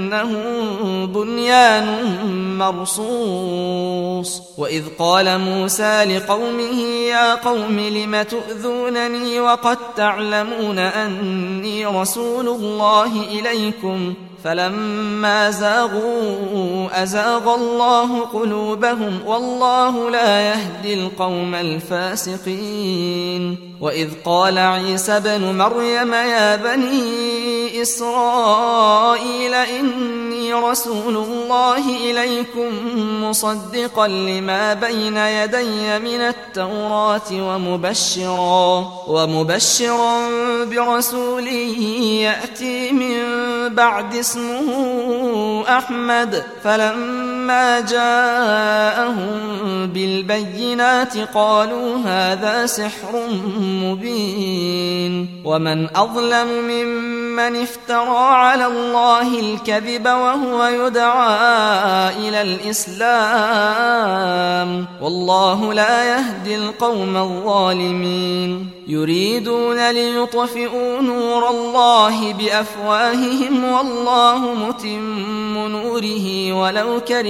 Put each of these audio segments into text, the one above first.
إنه بنيان مرصوص. وإذ قال موسى لقومه يا قوم لم تؤذونني وقد تعلمون أني رسول الله إليكم؟ فلما زاغوا أزاغ الله قلوبهم والله لا يهدي القوم الفاسقين وإذ قال عيسى بن مريم يا بني إسرائيل إني رسول الله إليكم مصدقا لما بين يدي من التوراة ومبشرا ومبشرا برسول يأتي من بعد اسمه أحمد فلما جاءهم بالبينات قالوا هذا سحر مبين ومن أظلم ممن افترى على الله الكذب وهو يدعى إلى الإسلام والله لا يهدي القوم الظالمين يريدون ليطفئوا نور الله بأفواههم والله متم نوره ولو كره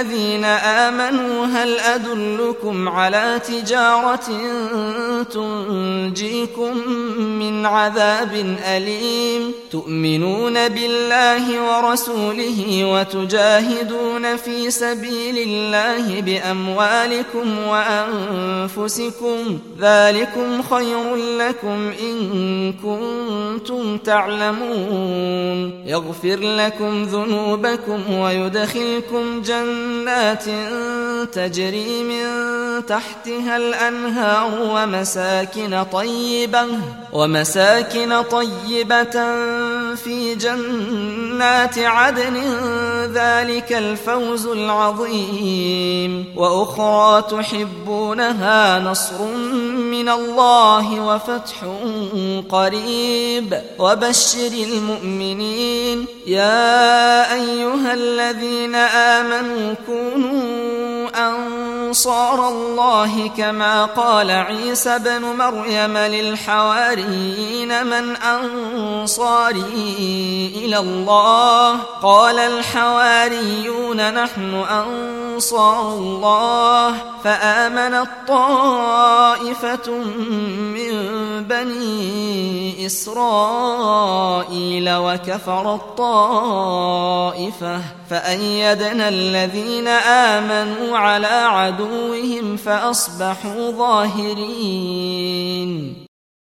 الذين آمنوا هل أدلكم على تجارة تنجيكم من عذاب أليم؟ تؤمنون بالله ورسوله وتجاهدون في سبيل الله بأموالكم وأنفسكم. ذلكم خير لكم إن كنتم تعلمون. يغفر لكم ذنوبكم ويدخلكم جنات تجري من تحتها الأنهار ومساكن طيبة ومساكن طيبة في جنات عدن ذلك الفوز العظيم. وأخرى تحبونها نصر من الله وفتح قريب. وبشر المؤمنين. يا أيها الذين آمنوا كونوا أنصار الله كما قال عيسى بن مريم للحواريين من أنصاري إلى الله؟ قال الحواريون نحن أنصار الله. فآمنت طائفة من بني إسرائيل وكفر الطائفة. فأيدنا الذين آمنوا على عدوهم فأصبحوا ظاهرين.